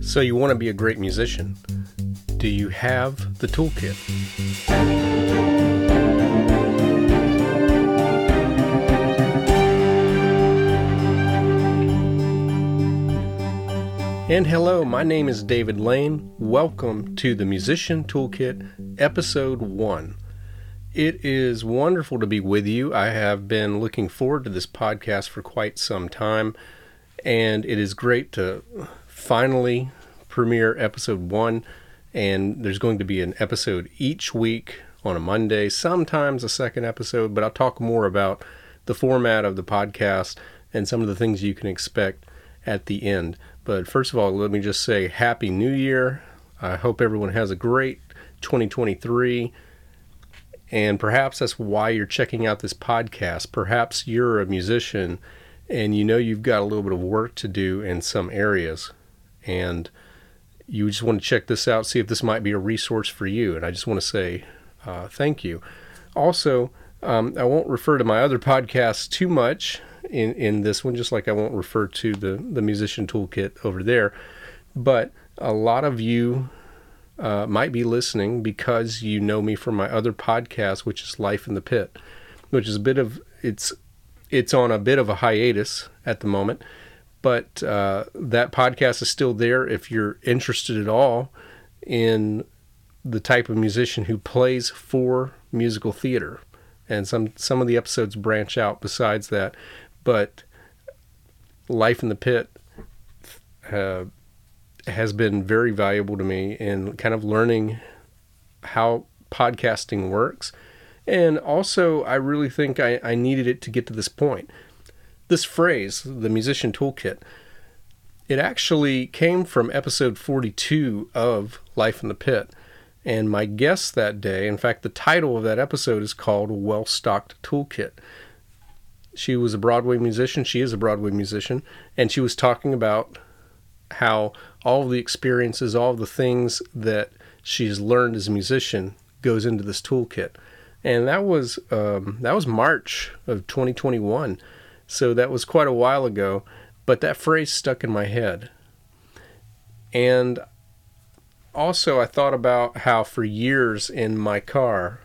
So, you want to be a great musician? Do you have the toolkit? And hello, my name is David Lane. Welcome to the Musician Toolkit, Episode 1. It is wonderful to be with you. I have been looking forward to this podcast for quite some time, and it is great to finally premiere episode one. And there's going to be an episode each week on a Monday, sometimes a second episode, but I'll talk more about the format of the podcast and some of the things you can expect at the end. But first of all, let me just say Happy New Year. I hope everyone has a great 2023. And perhaps that's why you're checking out this podcast. Perhaps you're a musician and you know you've got a little bit of work to do in some areas and you just want to check this out, see if this might be a resource for you. And I just want to say uh, thank you. Also, um, I won't refer to my other podcasts too much in, in this one, just like I won't refer to the, the musician toolkit over there. But a lot of you uh, might be listening because you know me from my other podcast, which is Life in the Pit, which is a bit of it's it's on a bit of a hiatus at the moment but uh, that podcast is still there if you're interested at all in the type of musician who plays for musical theater. And some some of the episodes branch out besides that, but Life in the Pit uh, has been very valuable to me in kind of learning how podcasting works. And also, I really think I, I needed it to get to this point this phrase, the musician toolkit, it actually came from episode 42 of Life in the Pit. And my guest that day, in fact, the title of that episode is called Well Stocked Toolkit. She was a Broadway musician. She is a Broadway musician. And she was talking about how all the experiences, all the things that she's learned as a musician goes into this toolkit. And that was um, that was March of 2021. So that was quite a while ago, but that phrase stuck in my head. And also, I thought about how for years in my car,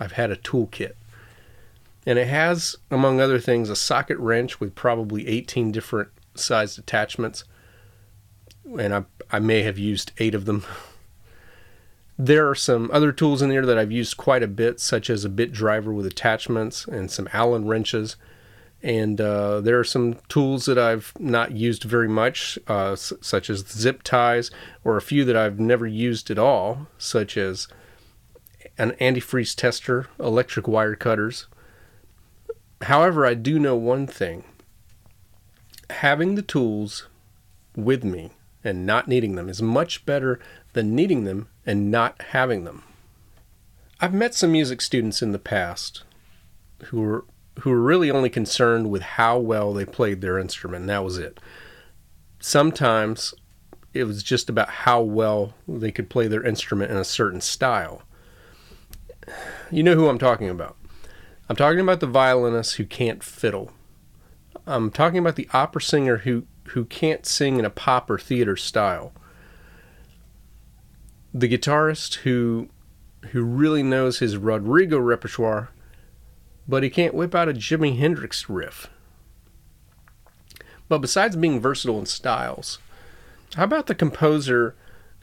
I've had a toolkit. And it has, among other things, a socket wrench with probably 18 different sized attachments. And I, I may have used eight of them. There are some other tools in there that I've used quite a bit, such as a bit driver with attachments and some Allen wrenches and uh, there are some tools that I've not used very much, uh, s- such as zip ties, or a few that I've never used at all, such as an antifreeze tester, electric wire cutters. However, I do know one thing having the tools with me and not needing them is much better than needing them and not having them. I've met some music students in the past who were who were really only concerned with how well they played their instrument, and that was it. Sometimes it was just about how well they could play their instrument in a certain style. You know who I'm talking about. I'm talking about the violinist who can't fiddle. I'm talking about the opera singer who, who can't sing in a pop or theater style. The guitarist who who really knows his Rodrigo repertoire but he can't whip out a Jimi Hendrix riff. But besides being versatile in styles, how about the composer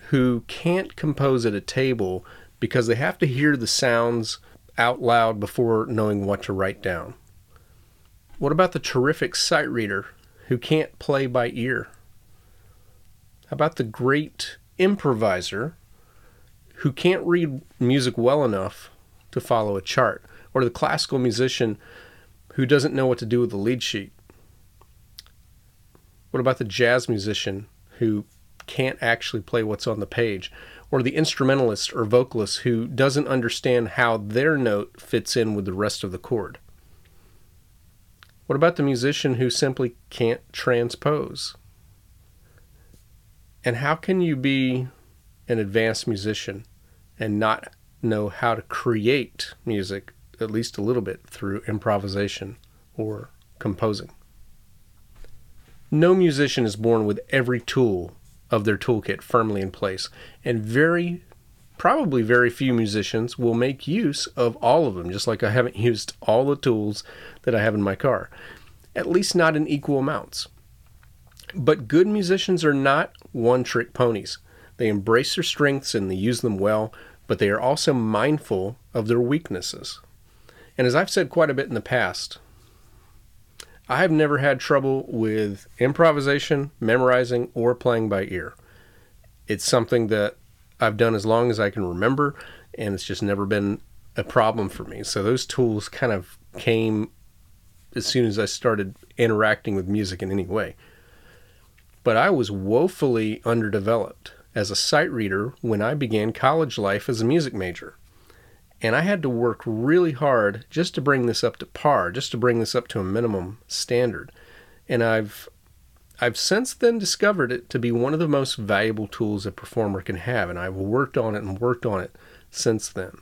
who can't compose at a table because they have to hear the sounds out loud before knowing what to write down? What about the terrific sight reader who can't play by ear? How about the great improviser who can't read music well enough to follow a chart? Or the classical musician who doesn't know what to do with the lead sheet? What about the jazz musician who can't actually play what's on the page? Or the instrumentalist or vocalist who doesn't understand how their note fits in with the rest of the chord? What about the musician who simply can't transpose? And how can you be an advanced musician and not know how to create music at least a little bit through improvisation or composing. No musician is born with every tool of their toolkit firmly in place. And very, probably very few musicians will make use of all of them, just like I haven't used all the tools that I have in my car, at least not in equal amounts. But good musicians are not one trick ponies. They embrace their strengths and they use them well, but they are also mindful of their weaknesses. And as I've said quite a bit in the past, I have never had trouble with improvisation, memorizing, or playing by ear. It's something that I've done as long as I can remember, and it's just never been a problem for me. So those tools kind of came as soon as I started interacting with music in any way. But I was woefully underdeveloped as a sight reader when I began college life as a music major. And I had to work really hard just to bring this up to par, just to bring this up to a minimum standard. And I've I've since then discovered it to be one of the most valuable tools a performer can have, and I've worked on it and worked on it since then.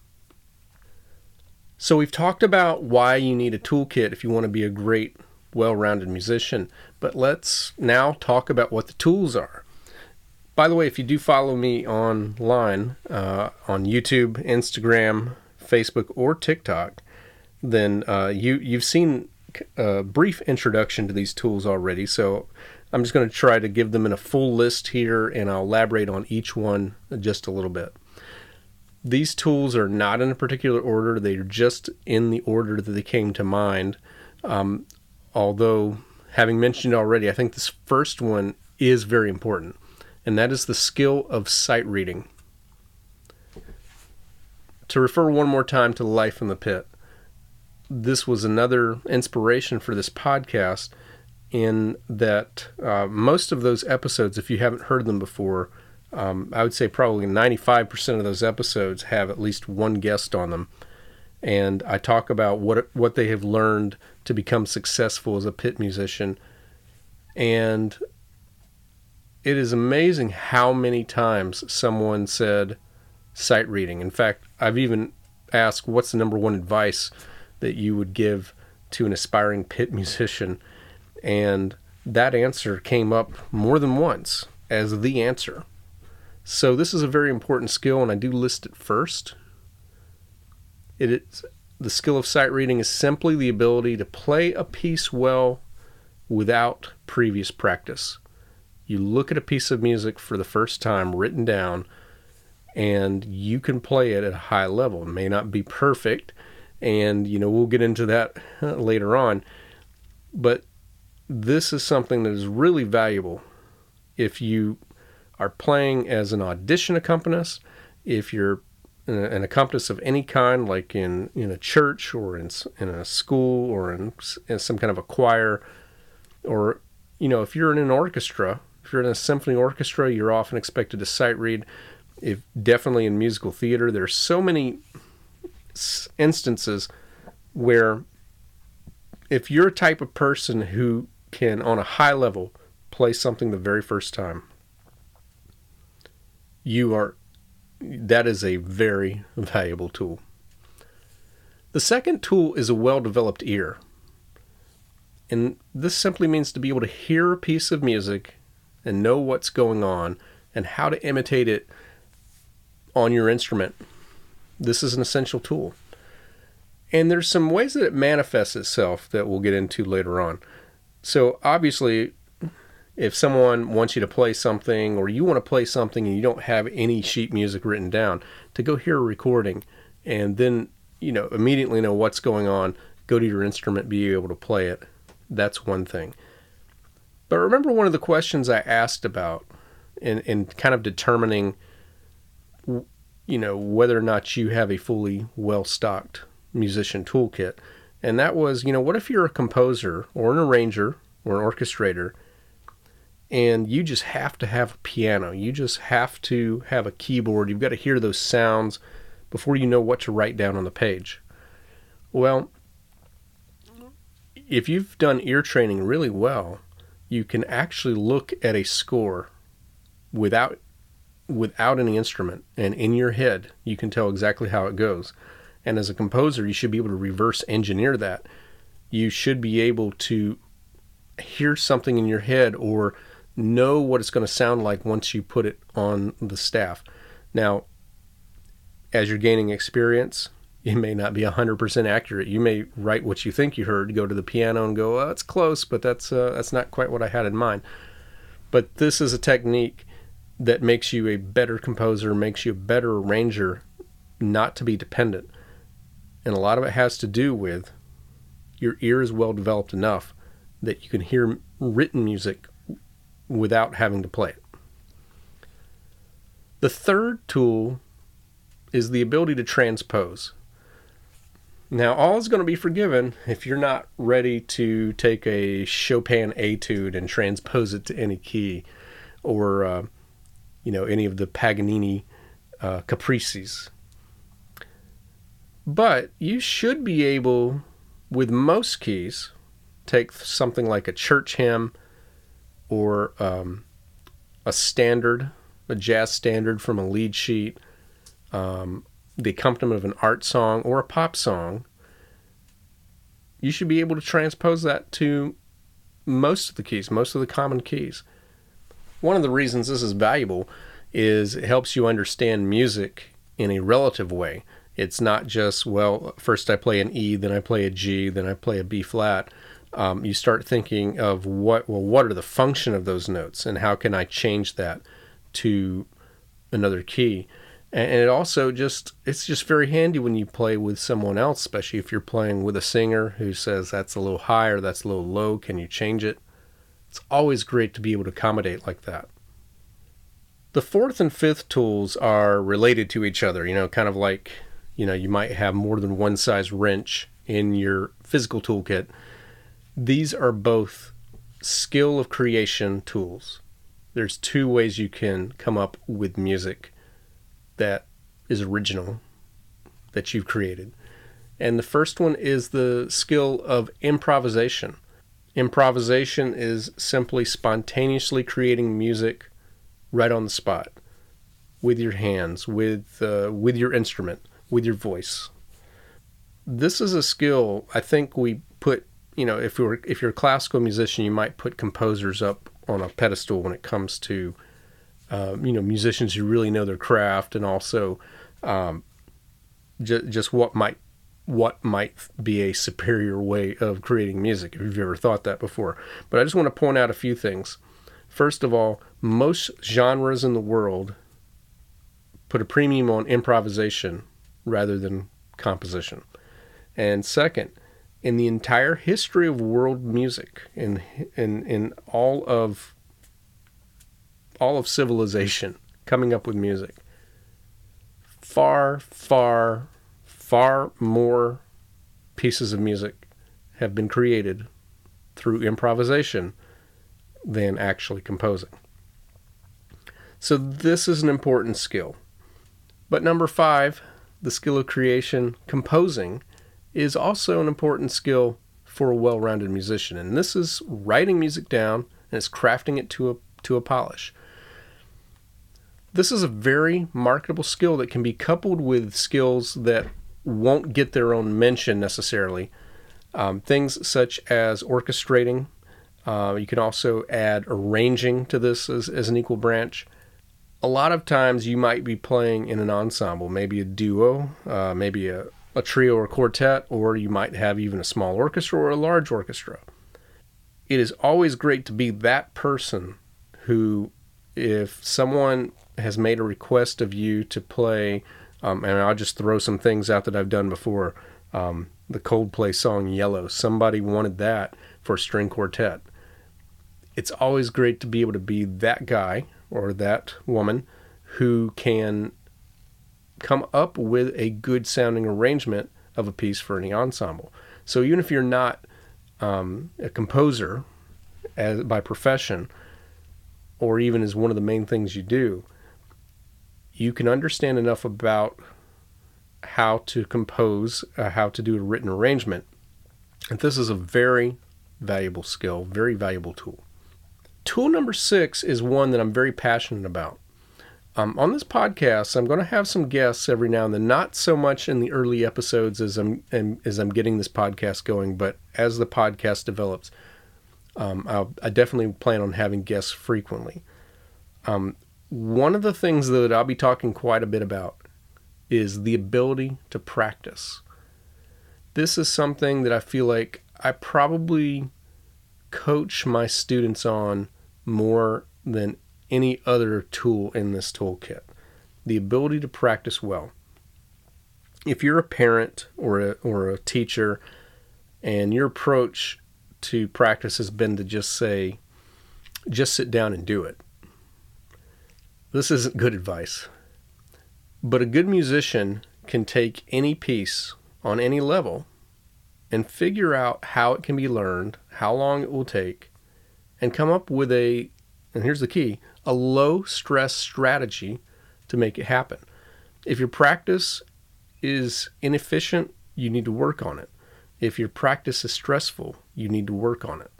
So, we've talked about why you need a toolkit if you want to be a great, well rounded musician, but let's now talk about what the tools are. By the way, if you do follow me online uh, on YouTube, Instagram, Facebook, or TikTok, then uh, you you've seen a brief introduction to these tools already. So I'm just going to try to give them in a full list here, and I'll elaborate on each one just a little bit. These tools are not in a particular order; they're just in the order that they came to mind. Um, although, having mentioned already, I think this first one is very important, and that is the skill of sight reading to refer one more time to Life in the Pit, this was another inspiration for this podcast in that uh, most of those episodes, if you haven't heard them before, um, I would say probably 95% of those episodes have at least one guest on them. And I talk about what what they have learned to become successful as a pit musician. And it is amazing how many times someone said, sight reading. In fact, I've even asked what's the number one advice that you would give to an aspiring pit musician, and that answer came up more than once as the answer. So this is a very important skill, and I do list it first. It is the skill of sight reading is simply the ability to play a piece well without previous practice. You look at a piece of music for the first time written down and you can play it at a high level. It may not be perfect, and you know we'll get into that uh, later on, but this is something that is really valuable if you are playing as an audition accompanist, if you're uh, an accompanist of any kind, like in, in a church or in, in a school or in, in some kind of a choir, or you know, if you're in an orchestra, if you're in a symphony orchestra, you're often expected to sight read if definitely in musical theater, there's so many instances where if you're a type of person who can, on a high level, play something the very first time, you are that is a very valuable tool. The second tool is a well developed ear. And this simply means to be able to hear a piece of music and know what's going on and how to imitate it on your instrument. This is an essential tool. And there's some ways that it manifests itself that we'll get into later on. So, obviously, if someone wants you to play something or you want to play something and you don't have any sheet music written down, to go hear a recording and then, you know, immediately know what's going on, go to your instrument, be able to play it. That's one thing. But remember one of the questions I asked about in, in kind of determining you know, whether or not you have a fully well stocked musician toolkit. And that was, you know, what if you're a composer or an arranger or an orchestrator and you just have to have a piano? You just have to have a keyboard. You've got to hear those sounds before you know what to write down on the page. Well, if you've done ear training really well, you can actually look at a score without without any instrument and in your head you can tell exactly how it goes and as a composer you should be able to reverse engineer that you should be able to hear something in your head or know what it's going to sound like once you put it on the staff. Now, as you're gaining experience, it may not be 100% accurate. You may write what you think you heard, go to the piano and go, oh, that's close, but that's, uh, that's not quite what I had in mind. But this is a technique that makes you a better composer, makes you a better arranger, not to be dependent. And a lot of it has to do with your ear is well developed enough that you can hear written music without having to play it. The third tool is the ability to transpose. Now, all is going to be forgiven if you're not ready to take a Chopin etude and transpose it to any key or, uh, you know, any of the Paganini uh, caprices. But you should be able, with most keys, take something like a church hymn or um, a standard, a jazz standard from a lead sheet, um, the accompaniment of an art song or a pop song, you should be able to transpose that to most of the keys, most of the common keys. One of the reasons this is valuable is it helps you understand music in a relative way. It's not just, well, first I play an E, then I play a G, then I play a B flat. Um, you start thinking of what, well, what are the function of those notes and how can I change that to another key? and it also just it's just very handy when you play with someone else especially if you're playing with a singer who says that's a little high or that's a little low can you change it it's always great to be able to accommodate like that the fourth and fifth tools are related to each other you know kind of like you know you might have more than one size wrench in your physical toolkit these are both skill of creation tools there's two ways you can come up with music that is original that you've created. And the first one is the skill of improvisation. Improvisation is simply spontaneously creating music right on the spot with your hands, with uh, with your instrument, with your voice. This is a skill I think we put, you know, if you're if you're a classical musician, you might put composers up on a pedestal when it comes to um, you know musicians who really know their craft and also um, just just what might what might be a superior way of creating music if you've ever thought that before but i just want to point out a few things first of all most genres in the world put a premium on improvisation rather than composition and second in the entire history of world music in in in all of all of civilization coming up with music. Far, far, far more pieces of music have been created through improvisation than actually composing. So, this is an important skill. But number five, the skill of creation, composing, is also an important skill for a well rounded musician. And this is writing music down and it's crafting it to a, to a polish. This is a very marketable skill that can be coupled with skills that won't get their own mention necessarily. Um, things such as orchestrating. Uh, you can also add arranging to this as, as an equal branch. A lot of times you might be playing in an ensemble, maybe a duo, uh, maybe a, a trio or quartet, or you might have even a small orchestra or a large orchestra. It is always great to be that person who, if someone has made a request of you to play, um, and I'll just throw some things out that I've done before. Um, the Coldplay song Yellow. Somebody wanted that for string quartet. It's always great to be able to be that guy or that woman who can come up with a good sounding arrangement of a piece for any ensemble. So even if you're not um, a composer as by profession, or even as one of the main things you do, you can understand enough about how to compose, uh, how to do a written arrangement. And this is a very valuable skill, very valuable tool. Tool number six is one that I'm very passionate about. Um, on this podcast, I'm going to have some guests every now and then, not so much in the early episodes as I'm as I'm getting this podcast going, but as the podcast develops, Um, I definitely plan on having guests frequently. Um, one of the things that I'll be talking quite a bit about is the ability to practice. This is something that I feel like I probably coach my students on more than any other tool in this toolkit. The ability to practice well. If you're a parent or a, or a teacher and your approach to practice has been to just say, just sit down and do it, this isn't good advice. But a good musician can take any piece on any level and figure out how it can be learned, how long it will take, and come up with a, and here's the key, a low stress strategy to make it happen. If your practice is inefficient, you need to work on it. If your practice is stressful, you need to work on it.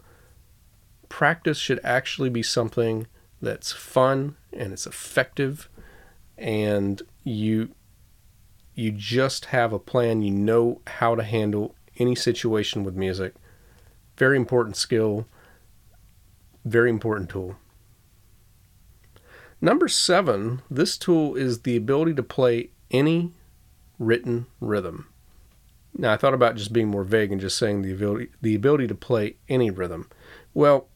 Practice should actually be something that's fun and it's effective and you you just have a plan, you know how to handle any situation with music. Very important skill, very important tool. Number seven, this tool is the ability to play any written rhythm. Now, I thought about just being more vague and just saying the ability the ability to play any rhythm. Well,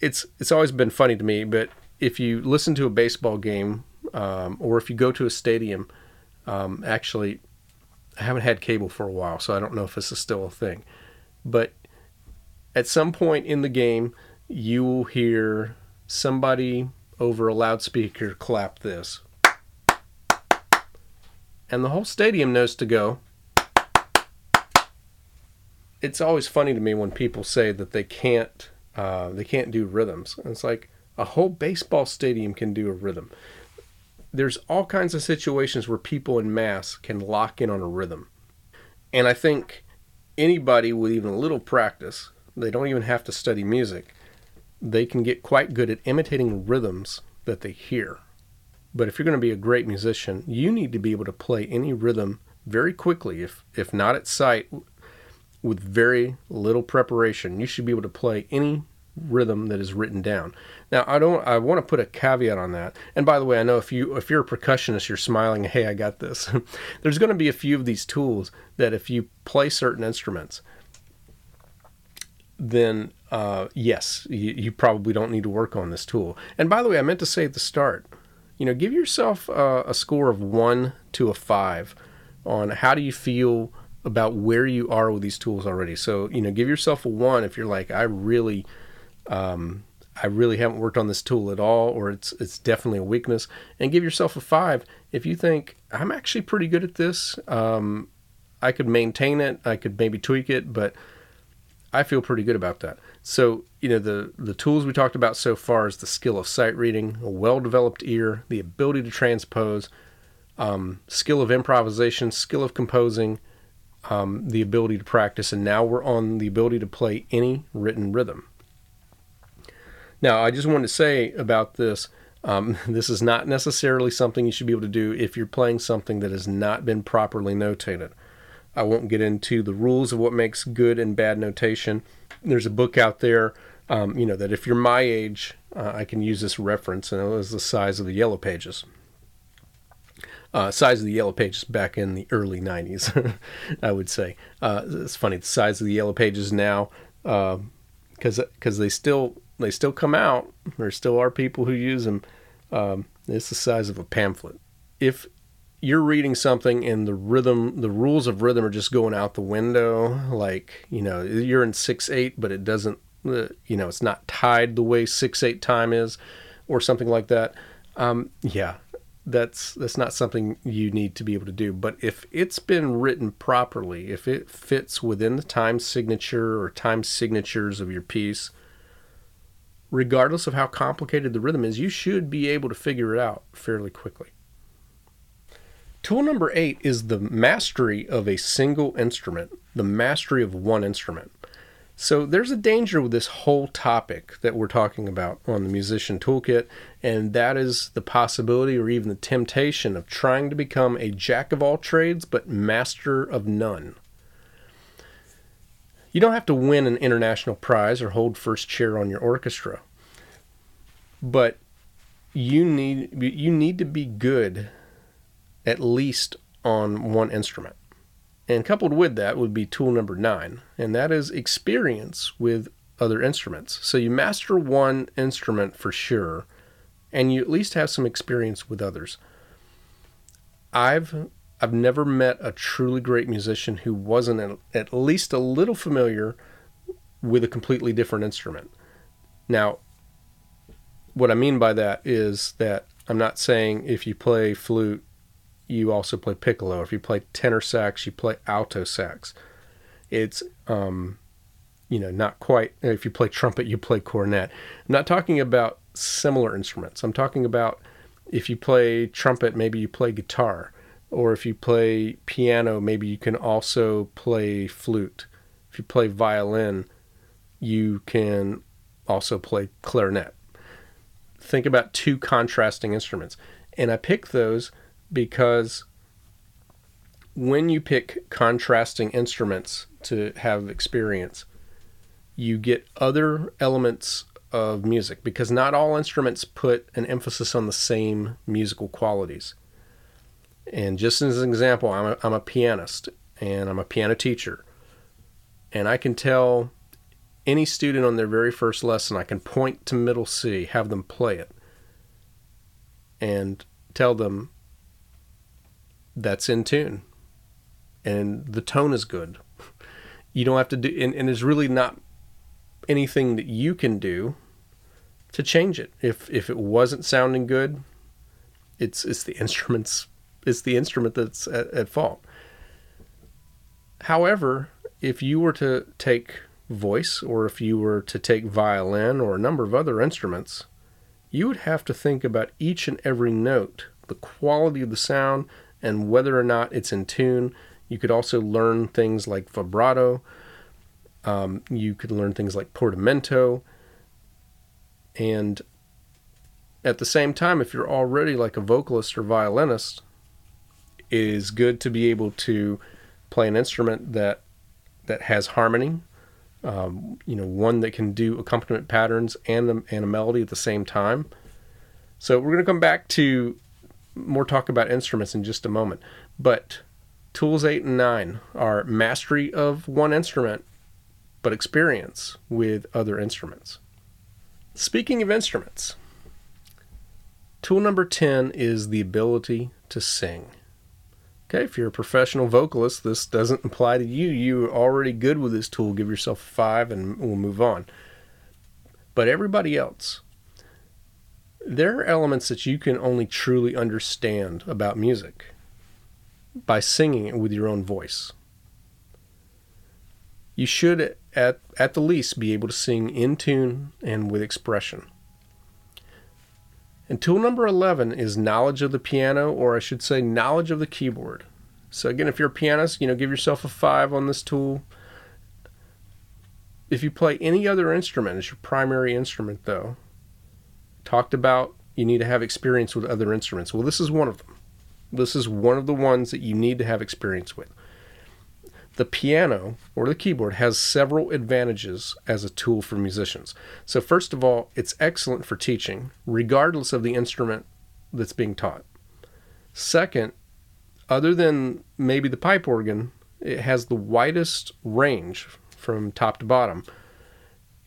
it's it's always been funny to me, but if you listen to a baseball game um, or if you go to a stadium, um, actually, I haven't had cable for a while, so I don't know if this is still a thing. But at some point in the game, you will hear somebody over a loudspeaker clap this. And the whole stadium knows to go. It's always funny to me when people say that they can't uh, they can't do rhythms. And it's like, a whole baseball stadium can do a rhythm. There's all kinds of situations where people in mass can lock in on a rhythm. And I think anybody with even a little practice, they don't even have to study music, they can get quite good at imitating rhythms that they hear. But if you're going to be a great musician, you need to be able to play any rhythm very quickly, if, if not at sight, with very little preparation. You should be able to play any rhythm that is written down. Now, I don't. I want to put a caveat on that. And by the way, I know if you if you're a percussionist, you're smiling. Hey, I got this. There's going to be a few of these tools that if you play certain instruments, then uh, yes, you, you, probably don't need to work on this tool. And by the way, I meant to say at the start, you know, give yourself uh, a score of one to a five on how do you feel about where you are with these tools already. So you know, give yourself a one if you're like, I really um, I really haven't worked on this tool at all, or it's it's definitely a weakness. And give yourself a five if you think I'm actually pretty good at this. Um, I could maintain it. I could maybe tweak it, but I feel pretty good about that. So you know the the tools we talked about so far is the skill of sight reading, a well-developed ear, the ability to transpose, um, skill of improvisation, skill of composing, um, the ability to practice, and now we're on the ability to play any written rhythm. Now, I just wanted to say about this um, this is not necessarily something you should be able to do if you're playing something that has not been properly notated. I won't get into the rules of what makes good and bad notation. There's a book out there, um, you know, that if you're my age, uh, I can use this reference, and it was the size of the Yellow Pages. Uh, size of the Yellow Pages back in the early 90s, I would say. Uh, it's funny, the size of the Yellow Pages now, because uh, because they still they still come out. There still are people who use them. Um, it's the size of a pamphlet. If you're reading something and the rhythm, the rules of rhythm are just going out the window, like you know you're in six eight, but it doesn't, uh, you know, it's not tied the way six eight time is, or something like that. Um, yeah, that's that's not something you need to be able to do. But if it's been written properly, if it fits within the time signature or time signatures of your piece, regardless of how complicated the rhythm is, you should be able to figure it out fairly quickly. Tool number eight is the mastery of a single instrument, the mastery of one instrument. So there's a danger with this whole topic that we're talking about on the Musician Toolkit, and that is the possibility or even the temptation of trying to become a jack of all trades but master of none. You don't have to win an international prize or hold first chair on your orchestra. But you need you need to be good at least on one instrument. And coupled with that would be tool number 9, and that is experience with other instruments. So you master one instrument for sure, and you at least have some experience with others. I've I've never met a truly great musician who wasn't at least a little familiar with a completely different instrument. Now, what I mean by that is that I'm not saying if you play flute, you also play piccolo. If you play tenor sax, you play alto sax. It's um, you know, not quite. If you play trumpet, you play cornet. I'm not talking about similar instruments. I'm talking about if you play trumpet, maybe you play guitar, or if you play piano, maybe you can also play flute. If you play violin, you can also play clarinet. Think about two contrasting instruments. And I pick those because when you pick contrasting instruments to have experience, you get other elements of music because not all instruments put an emphasis on the same musical qualities. And just as an example, I'm a, I'm a pianist and I'm a piano teacher. And I can tell any student on their very first lesson, I can point to middle C, have them play it, and tell them that's in tune and the tone is good. You don't have to do, and, and there's really not anything that you can do to change it. If if it wasn't sounding good, it's it's the instruments it's the instrument that's at, at fault. However, if you were to take voice or if you were to take violin or a number of other instruments, you would have to think about each and every note, the quality of the sound, and whether or not it's in tune. You could also learn things like vibrato, um, you could learn things like portamento. And at the same time, if you're already like a vocalist or violinist, is good to be able to play an instrument that that has harmony. Um, you know, one that can do accompaniment patterns and a, and a melody at the same time. So we're going to come back to more talk about instruments in just a moment. But tools eight and nine are mastery of one instrument but experience with other instruments. Speaking of instruments, tool number 10 is the ability to sing. Okay, if you're a professional vocalist, this doesn't apply to you. You're already good with this tool. Give yourself a five and we'll move on. But everybody else, there are elements that you can only truly understand about music by singing it with your own voice. You should at, at the least be able to sing in tune and with expression. And tool number 11 is knowledge of the piano, or I should say, knowledge of the keyboard. So, again, if you're a pianist, you know, give yourself a five on this tool. If you play any other instrument as your primary instrument, though, talked about you need to have experience with other instruments. Well, this is one of them. This is one of the ones that you need to have experience with. The piano or the keyboard has several advantages as a tool for musicians. So, first of all, it's excellent for teaching, regardless of the instrument that's being taught. Second, other than maybe the pipe organ, it has the widest range from top to bottom,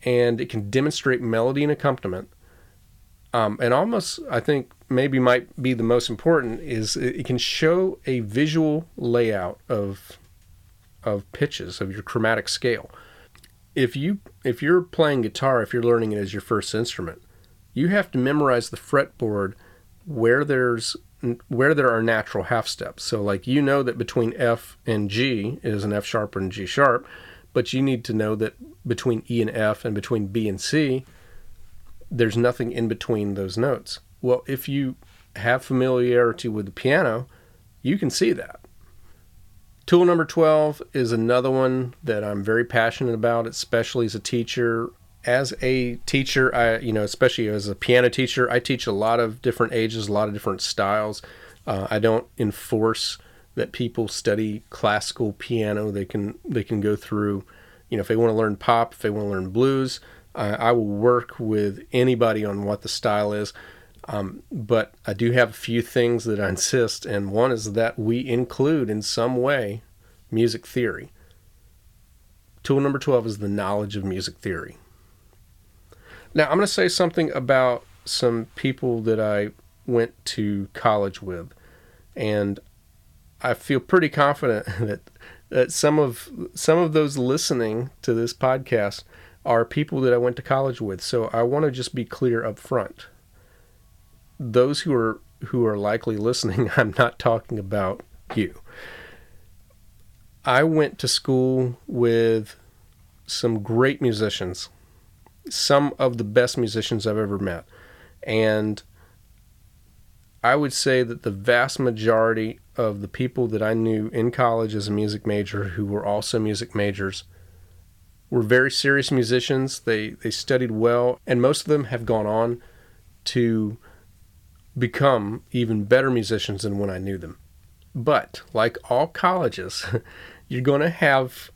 and it can demonstrate melody and accompaniment. Um, and almost, I think, maybe might be the most important is it can show a visual layout of of pitches of your chromatic scale. If you if you're playing guitar, if you're learning it as your first instrument, you have to memorize the fretboard where there's where there are natural half steps. So like you know that between F and G is an F sharp and G sharp, but you need to know that between E and F and between B and C there's nothing in between those notes. Well, if you have familiarity with the piano, you can see that. Tool number 12 is another one that I'm very passionate about, especially as a teacher. As a teacher, I, you know, especially as a piano teacher, I teach a lot of different ages, a lot of different styles. Uh, I don't enforce that people study classical piano. They can they can go through, You know, if they want to learn pop, if they want to learn blues, I will work with anybody on what the style is. Um, but I do have a few things that I insist, and one is that we include in some way music theory. Tool number 12 is the knowledge of music theory. Now, I'm going to say something about some people that I went to college with, and I feel pretty confident that that some of some of those listening to this podcast are people that I went to college with. So I want to just be clear up front. Those who are who are likely listening, I'm not talking about you. I went to school with some great musicians, some of the best musicians I've ever met. And I would say that the vast majority of the people that I knew in college as a music major who were also music majors were very serious musicians. They they studied well, and most of them have gone on to become even better musicians than when I knew them. But like all colleges, you're going to have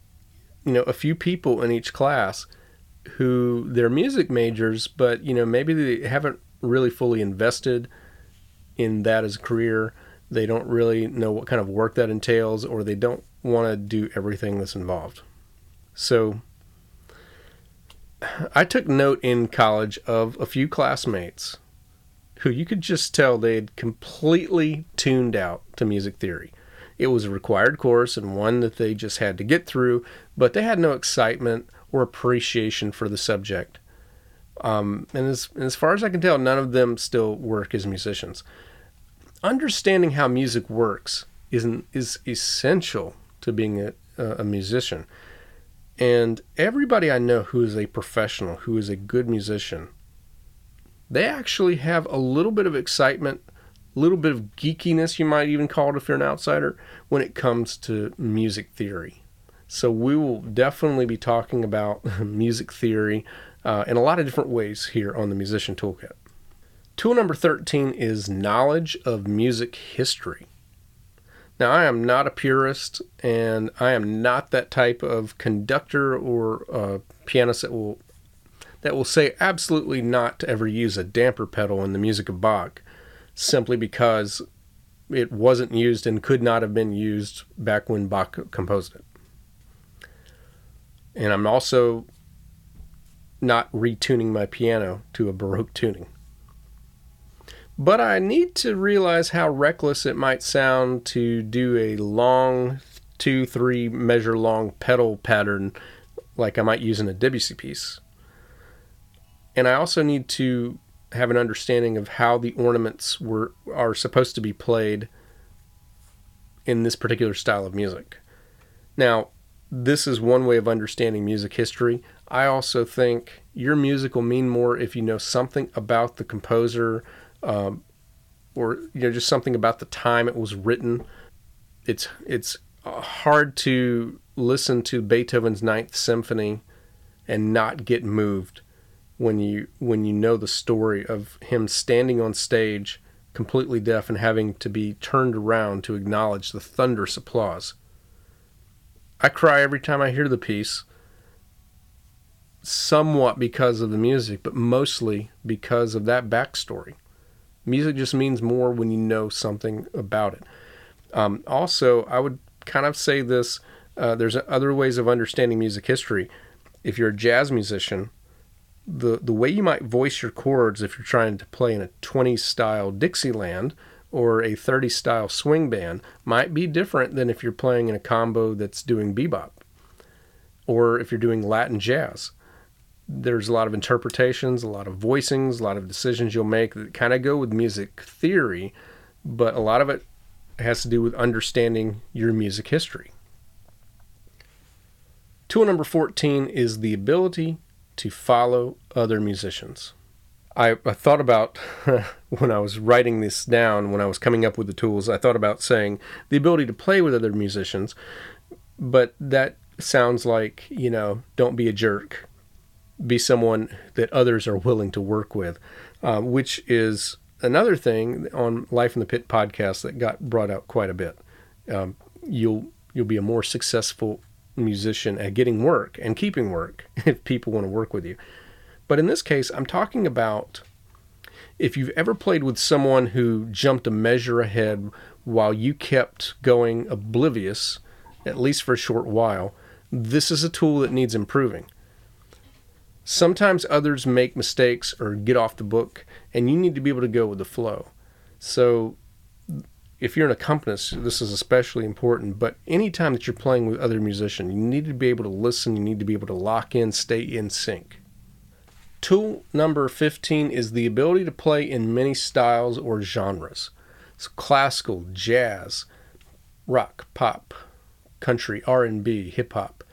you know a few people in each class who they're music majors, but you know maybe they haven't really fully invested in that as a career. They don't really know what kind of work that entails, or they don't want to do everything that's involved. So I took note in college of a few classmates who you could just tell they had completely tuned out to music theory. It was a required course and one that they just had to get through, but they had no excitement or appreciation for the subject. Um, and as, as far as I can tell, none of them still work as musicians. Understanding how music works is, is essential to being a, a musician. And everybody I know who is a professional, who is a good musician, they actually have a little bit of excitement, a little bit of geekiness, you might even call it if you're an outsider, when it comes to music theory. So we will definitely be talking about music theory uh, in a lot of different ways here on the Musician Toolkit. Tool number 13 is knowledge of music history. Now, I am not a purist, and I am not that type of conductor or uh, pianist that will that will say absolutely not to ever use a damper pedal in the music of Bach, simply because it wasn't used and could not have been used back when Bach composed it. And I'm also not retuning my piano to a Baroque tuning. But I need to realize how reckless it might sound to do a long, two, three measure long pedal pattern like I might use in a Debussy piece. And I also need to have an understanding of how the ornaments were are supposed to be played in this particular style of music. Now, this is one way of understanding music history. I also think your music will mean more if you know something about the composer, um, or you know just something about the time it was written. It's it's hard to listen to Beethoven's Ninth Symphony and not get moved when you when you know the story of him standing on stage completely deaf and having to be turned around to acknowledge the thunderous applause. I cry every time I hear the piece, somewhat because of the music, but mostly because of that backstory. Music just means more when you know something about it. Um, also, I would kind of say this uh, there's other ways of understanding music history. If you're a jazz musician, the, the way you might voice your chords if you're trying to play in a 20s style Dixieland or a 30 style swing band might be different than if you're playing in a combo that's doing bebop or if you're doing Latin jazz there's a lot of interpretations, a lot of voicings, a lot of decisions you'll make that kind of go with music theory, but a lot of it has to do with understanding your music history. Tool number 14 is the ability to follow other musicians. I, I thought about when I was writing this down, when I was coming up with the tools, I thought about saying the ability to play with other musicians, but that sounds like, you know, don't be a jerk be someone that others are willing to work with, uh, which is another thing on Life in the Pit podcast that got brought out quite a bit. Um, you'll you'll be a more successful musician at getting work and keeping work if people want to work with you. But in this case, I'm talking about if you've ever played with someone who jumped a measure ahead while you kept going oblivious, at least for a short while, this is a tool that needs improving. Sometimes others make mistakes or get off the book, and you need to be able to go with the flow. So, if you're an accompanist, this is especially important. But anytime that you're playing with other musicians, you need to be able to listen, you need to be able to lock in, stay in sync. Tool number 15 is the ability to play in many styles or genres. So classical, jazz, rock, pop, country, R&B, hip hop.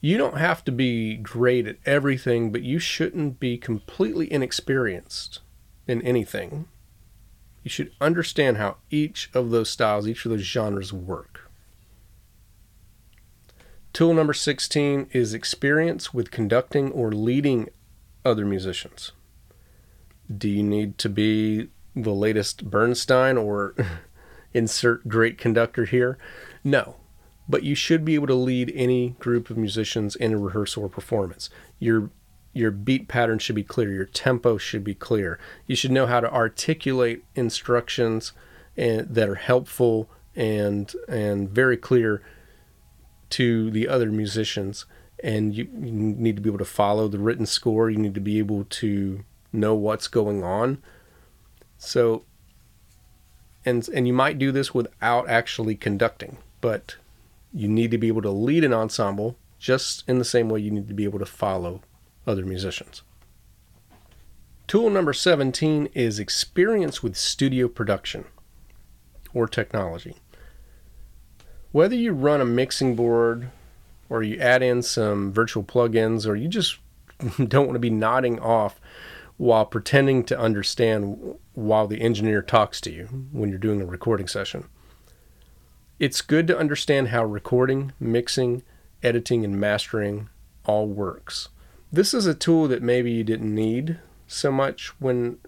You don't have to be great at everything, but you shouldn't be completely inexperienced in anything. You should understand how each of those styles, each of those genres work. Tool number 16 is experience with conducting or leading other musicians. Do you need to be the latest Bernstein or insert great conductor here? No but you should be able to lead any group of musicians in a rehearsal or performance. Your your beat pattern should be clear, your tempo should be clear. You should know how to articulate instructions and, that are helpful and and very clear to the other musicians. And you, you need to be able to follow the written score. You need to be able to know what's going on. So, and and you might do this without actually conducting, but you need to be able to lead an ensemble just in the same way you need to be able to follow other musicians. Tool number 17 is experience with studio production or technology. Whether you run a mixing board or you add in some virtual plugins or you just don't want to be nodding off while pretending to understand while the engineer talks to you when you're doing a recording session. It's good to understand how recording, mixing, editing, and mastering all works. This is a tool that maybe you didn't need so much when,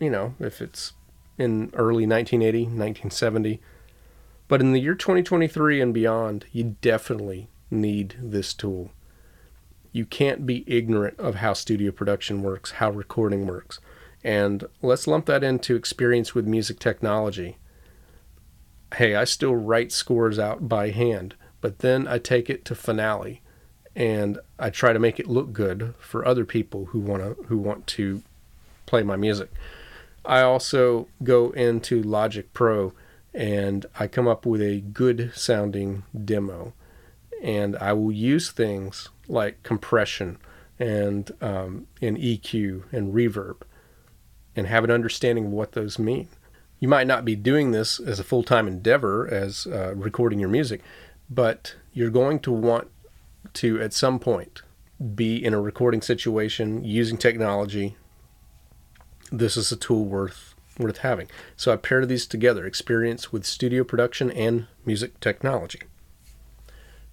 you know, if it's in early 1980, 1970. But in the year 2023 and beyond, you definitely need this tool. You can't be ignorant of how studio production works, how recording works. And let's lump that into experience with music technology hey, I still write scores out by hand, but then I take it to Finale and I try to make it look good for other people who want to who want to play my music. I also go into Logic Pro and I come up with a good sounding demo. And I will use things like compression and um, and EQ and reverb and have an understanding of what those mean you might not be doing this as a full time endeavor as uh, recording your music, but you're going to want to, at some point, be in a recording situation using technology. This is a tool worth worth having. So I paired these together: experience with studio production and music technology.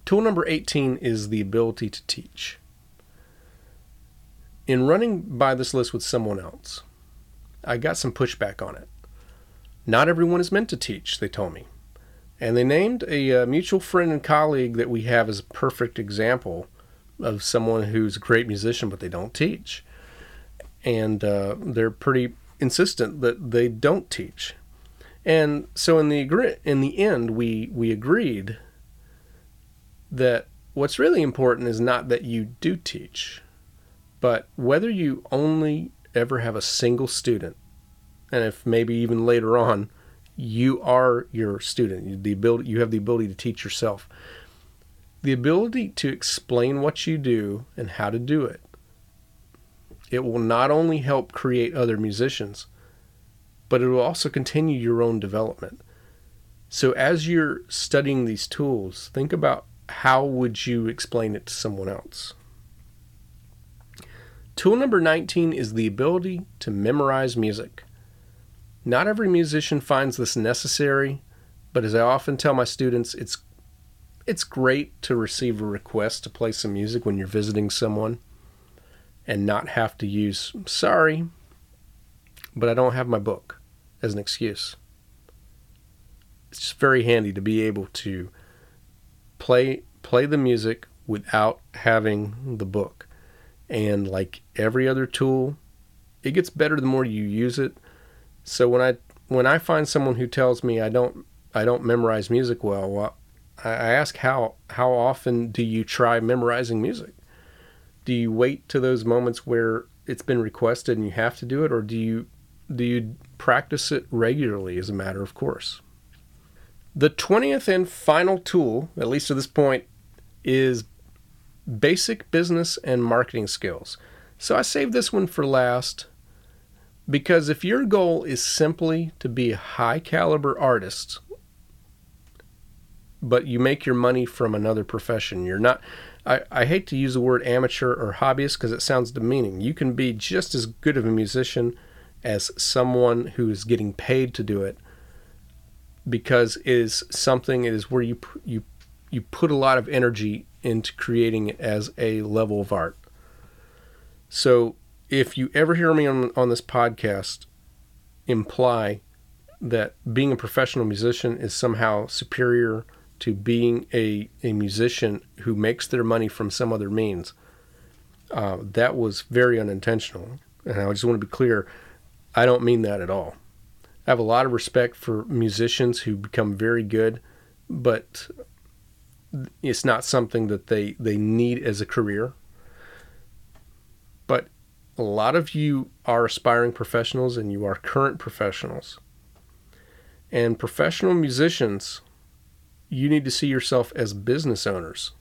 Tool number 18 is the ability to teach. In running by this list with someone else, I got some pushback on it. Not everyone is meant to teach, they told me. And they named a uh, mutual friend and colleague that we have as a perfect example of someone who's a great musician, but they don't teach. And uh, they're pretty insistent that they don't teach. And so in the in the end, we we agreed that what's really important is not that you do teach, but whether you only ever have a single student and if maybe even later on you are your student. The ability you have the ability to teach yourself. The ability to explain what you do and how to do it it will not only help create other musicians but it will also continue your own development. So as you're studying these tools think about how would you explain it to someone else? Tool number 19 is the ability to memorize music not every musician finds this necessary, but as I often tell my students, it's it's great to receive a request to play some music when you're visiting someone and not have to use sorry, but I don't have my book as an excuse. It's just very handy to be able to play play the music without having the book. And like every other tool, it gets better the more you use it. So when I when I find someone who tells me I don't I don't memorize music well, well I ask how how often do you try memorizing music? Do you wait to those moments where it's been requested and you have to do it, or do you do you practice it regularly as a matter of course? The 20th and final tool, at least to this point, is basic business and marketing skills. So I saved this one for last because if your goal is simply to be a high caliber artist, but you make your money from another profession, you're not. I, I hate to use the word amateur or hobbyist because it sounds demeaning. You can be just as good of a musician as someone who is getting paid to do it because it is something it is where you you you put a lot of energy into creating it as a level of art. So if you ever hear me on on this podcast imply that being a professional musician is somehow superior to being a, a musician who makes their money from some other means, uh, that was very unintentional. And I just want to be clear I don't mean that at all. I have a lot of respect for musicians who become very good, but it's not something that they, they need as a career. A lot of you are aspiring professionals and you are current professionals. And professional musicians, you need to see yourself as business owners.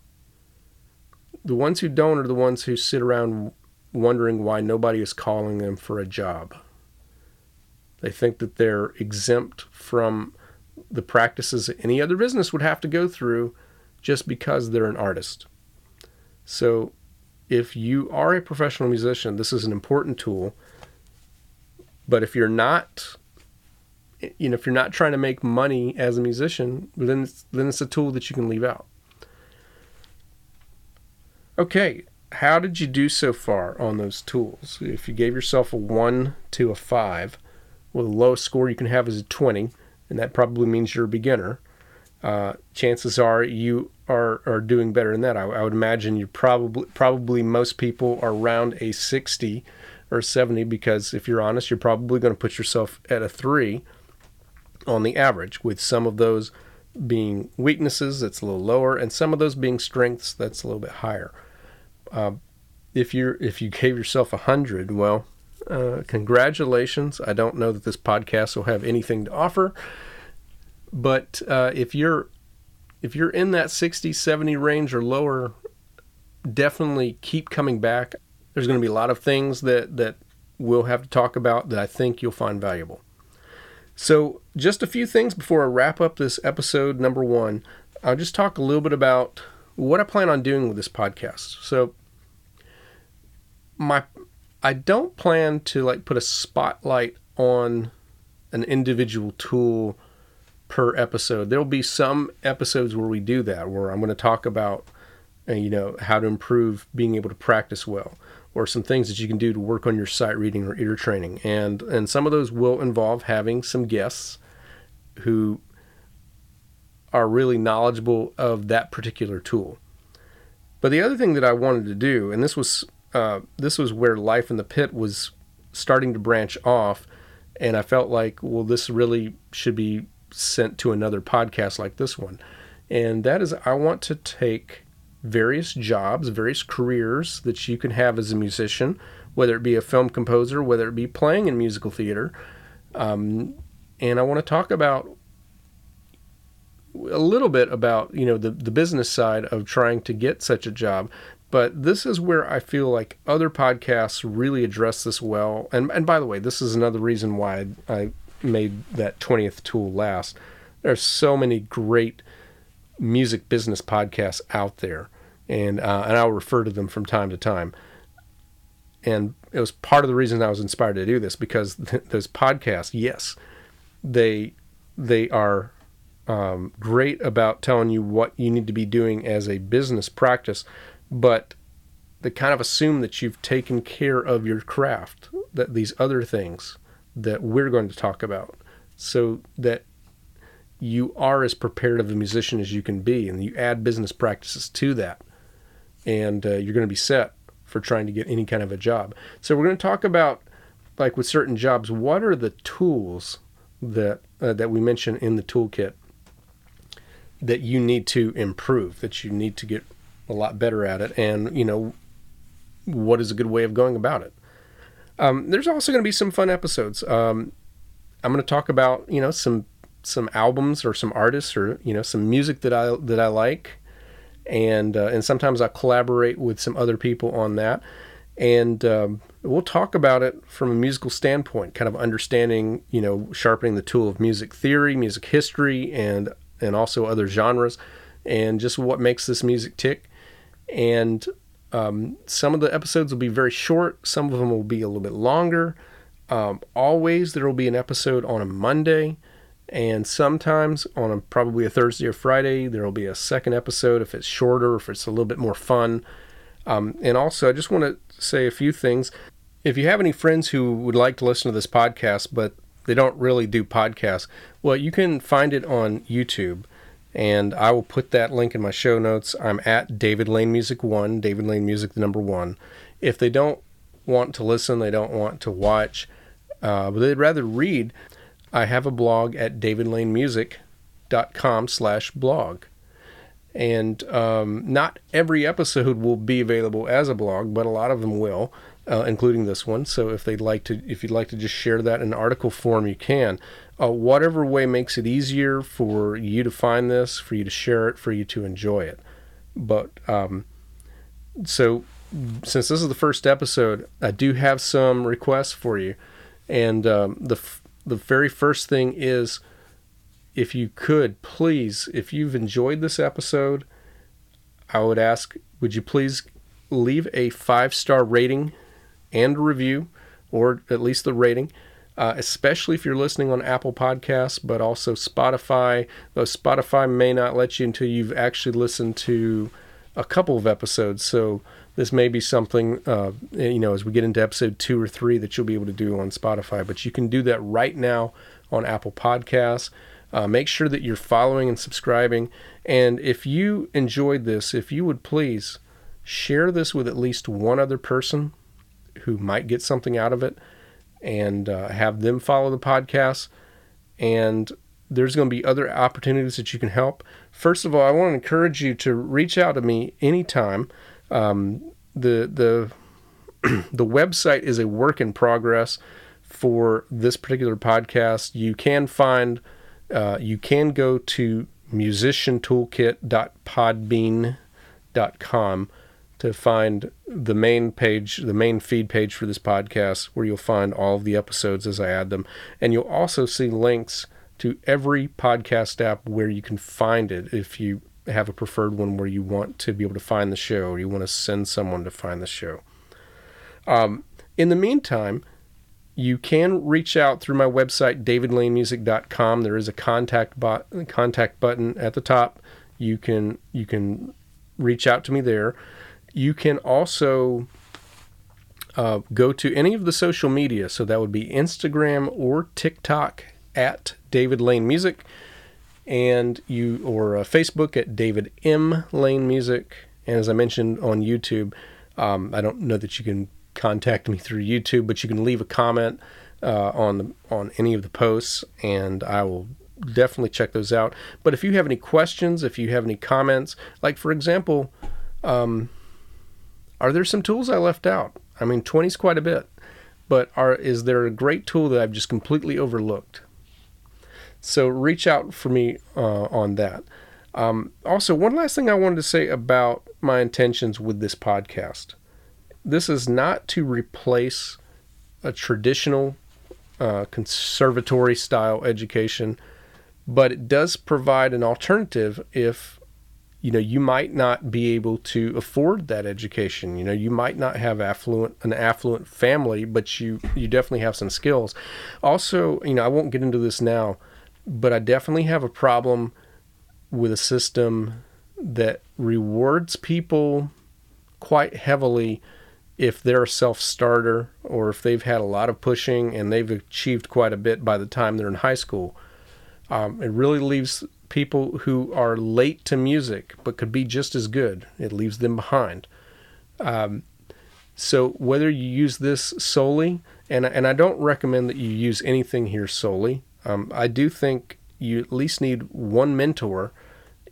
The ones who don't are the ones who sit around wondering why nobody is calling them for a job. They think that they're exempt from the practices that any other business would have to go through just because they're an artist. So, if you are a professional musician, this is an important tool. But if you're not, you know, if you're not trying to make money as a musician, then it's, then it's a tool that you can leave out. Okay, how did you do so far on those tools? If you gave yourself a one to a five, well, the lowest score you can have is a 20, and that probably means you're a beginner. Uh, chances are you are, are doing better than that. I, I would imagine you probably probably most people are around a 60 or 70 because if you're honest, you're probably going to put yourself at a three on the average, with some of those being weaknesses that's a little lower, and some of those being strengths that's a little bit higher. Uh, if you're if you gave yourself a hundred, well, uh, congratulations. I don't know that this podcast will have anything to offer, but uh, if you're if you're in that 60, 70 range or lower, definitely keep coming back. There's going to be a lot of things that that we'll have to talk about that I think you'll find valuable. So, just a few things before I wrap up this episode number one. I'll just talk a little bit about what I plan on doing with this podcast. So, my I don't plan to like put a spotlight on an individual tool per episode. There'll be some episodes where we do that, where I'm going to talk about, uh, you know, how to improve being able to practice well, or some things that you can do to work on your sight reading or ear training, and and some of those will involve having some guests who are really knowledgeable of that particular tool. But the other thing that I wanted to do, and this was uh, this was where life in the pit was starting to branch off, and I felt like, well, this really should be sent to another podcast like this one, and that is I want to take various jobs, various careers that you can have as a musician, whether it be a film composer, whether it be playing in musical theater, um, and I want to talk about a little bit about you know the the business side of trying to get such a job but this is where I feel like other podcasts really address this well. And and by the way, this is another reason why I made that 20th tool last. There are so many great music business podcasts out there, and uh, and I'll refer to them from time to time. And it was part of the reason I was inspired to do this because th- those podcasts, yes, they they are um, great about telling you what you need to be doing as a business practice, but they kind of assume that you've taken care of your craft, that these other things that we're going to talk about, so that you are as prepared of a musician as you can be, and you add business practices to that, and uh, you're going to be set for trying to get any kind of a job. So we're going to talk about, like with certain jobs, what are the tools that uh, that we mention in the toolkit that you need to improve, that you need to get a lot better at it, and you know what is a good way of going about it. Um, there's also going to be some fun episodes. Um, I'm going to talk about you know some some albums or some artists or you know some music that I that I like, and uh, and sometimes I collaborate with some other people on that, and um, we'll talk about it from a musical standpoint, kind of understanding you know sharpening the tool of music theory, music history, and and also other genres, and just what makes this music tick, and um, some of the episodes will be very short, some of them will be a little bit longer. Um, always there will be an episode on a Monday, and sometimes on a, probably a Thursday or Friday there will be a second episode if it's shorter, if it's a little bit more fun. Um, and also, I just want to say a few things. If you have any friends who would like to listen to this podcast, but they don't really do podcasts, well, you can find it on YouTube and I will put that link in my show notes. I'm at David Lane Music One, David Lane Music the number one. If they don't want to listen, they don't want to watch, uh, but they'd rather read, I have a blog at davidlanemusic.com slash blog. And um, not every episode will be available as a blog, but a lot of them will, uh, including this one. So if they'd like to, if you'd like to just share that in article form, you can uh, whatever way makes it easier for you to find this, for you to share it, for you to enjoy it. But um, so, since this is the first episode, I do have some requests for you, and um, the f- the very first thing is, if you could please, if you've enjoyed this episode, I would ask, would you please leave a five star rating and review, or at least the rating uh, especially if you're listening on Apple Podcasts, but also Spotify. Though Spotify may not let you until you've actually listened to a couple of episodes. So this may be something, uh, you know, as we get into episode two or three that you'll be able to do on Spotify. But you can do that right now on Apple Podcasts. Uh, make sure that you're following and subscribing. And if you enjoyed this, if you would please share this with at least one other person who might get something out of it and uh, have them follow the podcast. And there's going to be other opportunities that you can help. First of all, I want to encourage you to reach out to me anytime. Um, the the the website is a work in progress for this particular podcast. You can find uh, you can go to musiciantoolkit.podbean.com to find the main page, the main feed page for this podcast, where you'll find all of the episodes as I add them. And you'll also see links to every podcast app where you can find it if you have a preferred one where you want to be able to find the show or you want to send someone to find the show. Um, in the meantime, you can reach out through my website, davidlanemusic.com. There is a contact bot, contact button at the top. You can you can reach out to me there. You can also uh, go to any of the social media. So that would be Instagram or TikTok at David Lane Music, and you or uh, Facebook at David M Lane Music. And as I mentioned on YouTube, um, I don't know that you can contact me through YouTube, but you can leave a comment uh, on the, on any of the posts, and I will definitely check those out. But if you have any questions, if you have any comments, like for example, um, are there some tools I left out? I mean, 20 is quite a bit, but are is there a great tool that I've just completely overlooked? So reach out for me uh, on that. Um, also, one last thing I wanted to say about my intentions with this podcast. This is not to replace a traditional uh, conservatory style education, but it does provide an alternative if you know you might not be able to afford that education. You know you might not have affluent an affluent family but you you definitely have some skills. Also you know i won't get into this now but i definitely have a problem with a system that rewards people quite heavily if they're a self-starter or if they've had a lot of pushing and they've achieved quite a bit by the time they're in high school. Um, it really leaves people who are late to music but could be just as good. It leaves them behind. Um, so whether you use this solely, and and I don't recommend that you use anything here solely. Um, I do think you at least need one mentor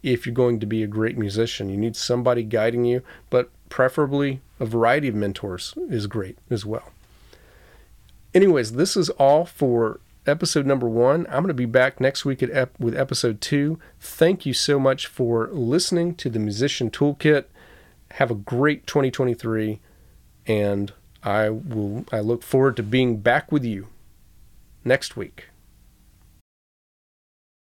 if you're going to be a great musician. You need somebody guiding you, but preferably a variety of mentors is great as well. Anyways, this is all for episode number one. I'm going to be back next week ep- with episode two. Thank you so much for listening to the Musician Toolkit. Have a great 2023, and I will. I look forward to being back with you next week.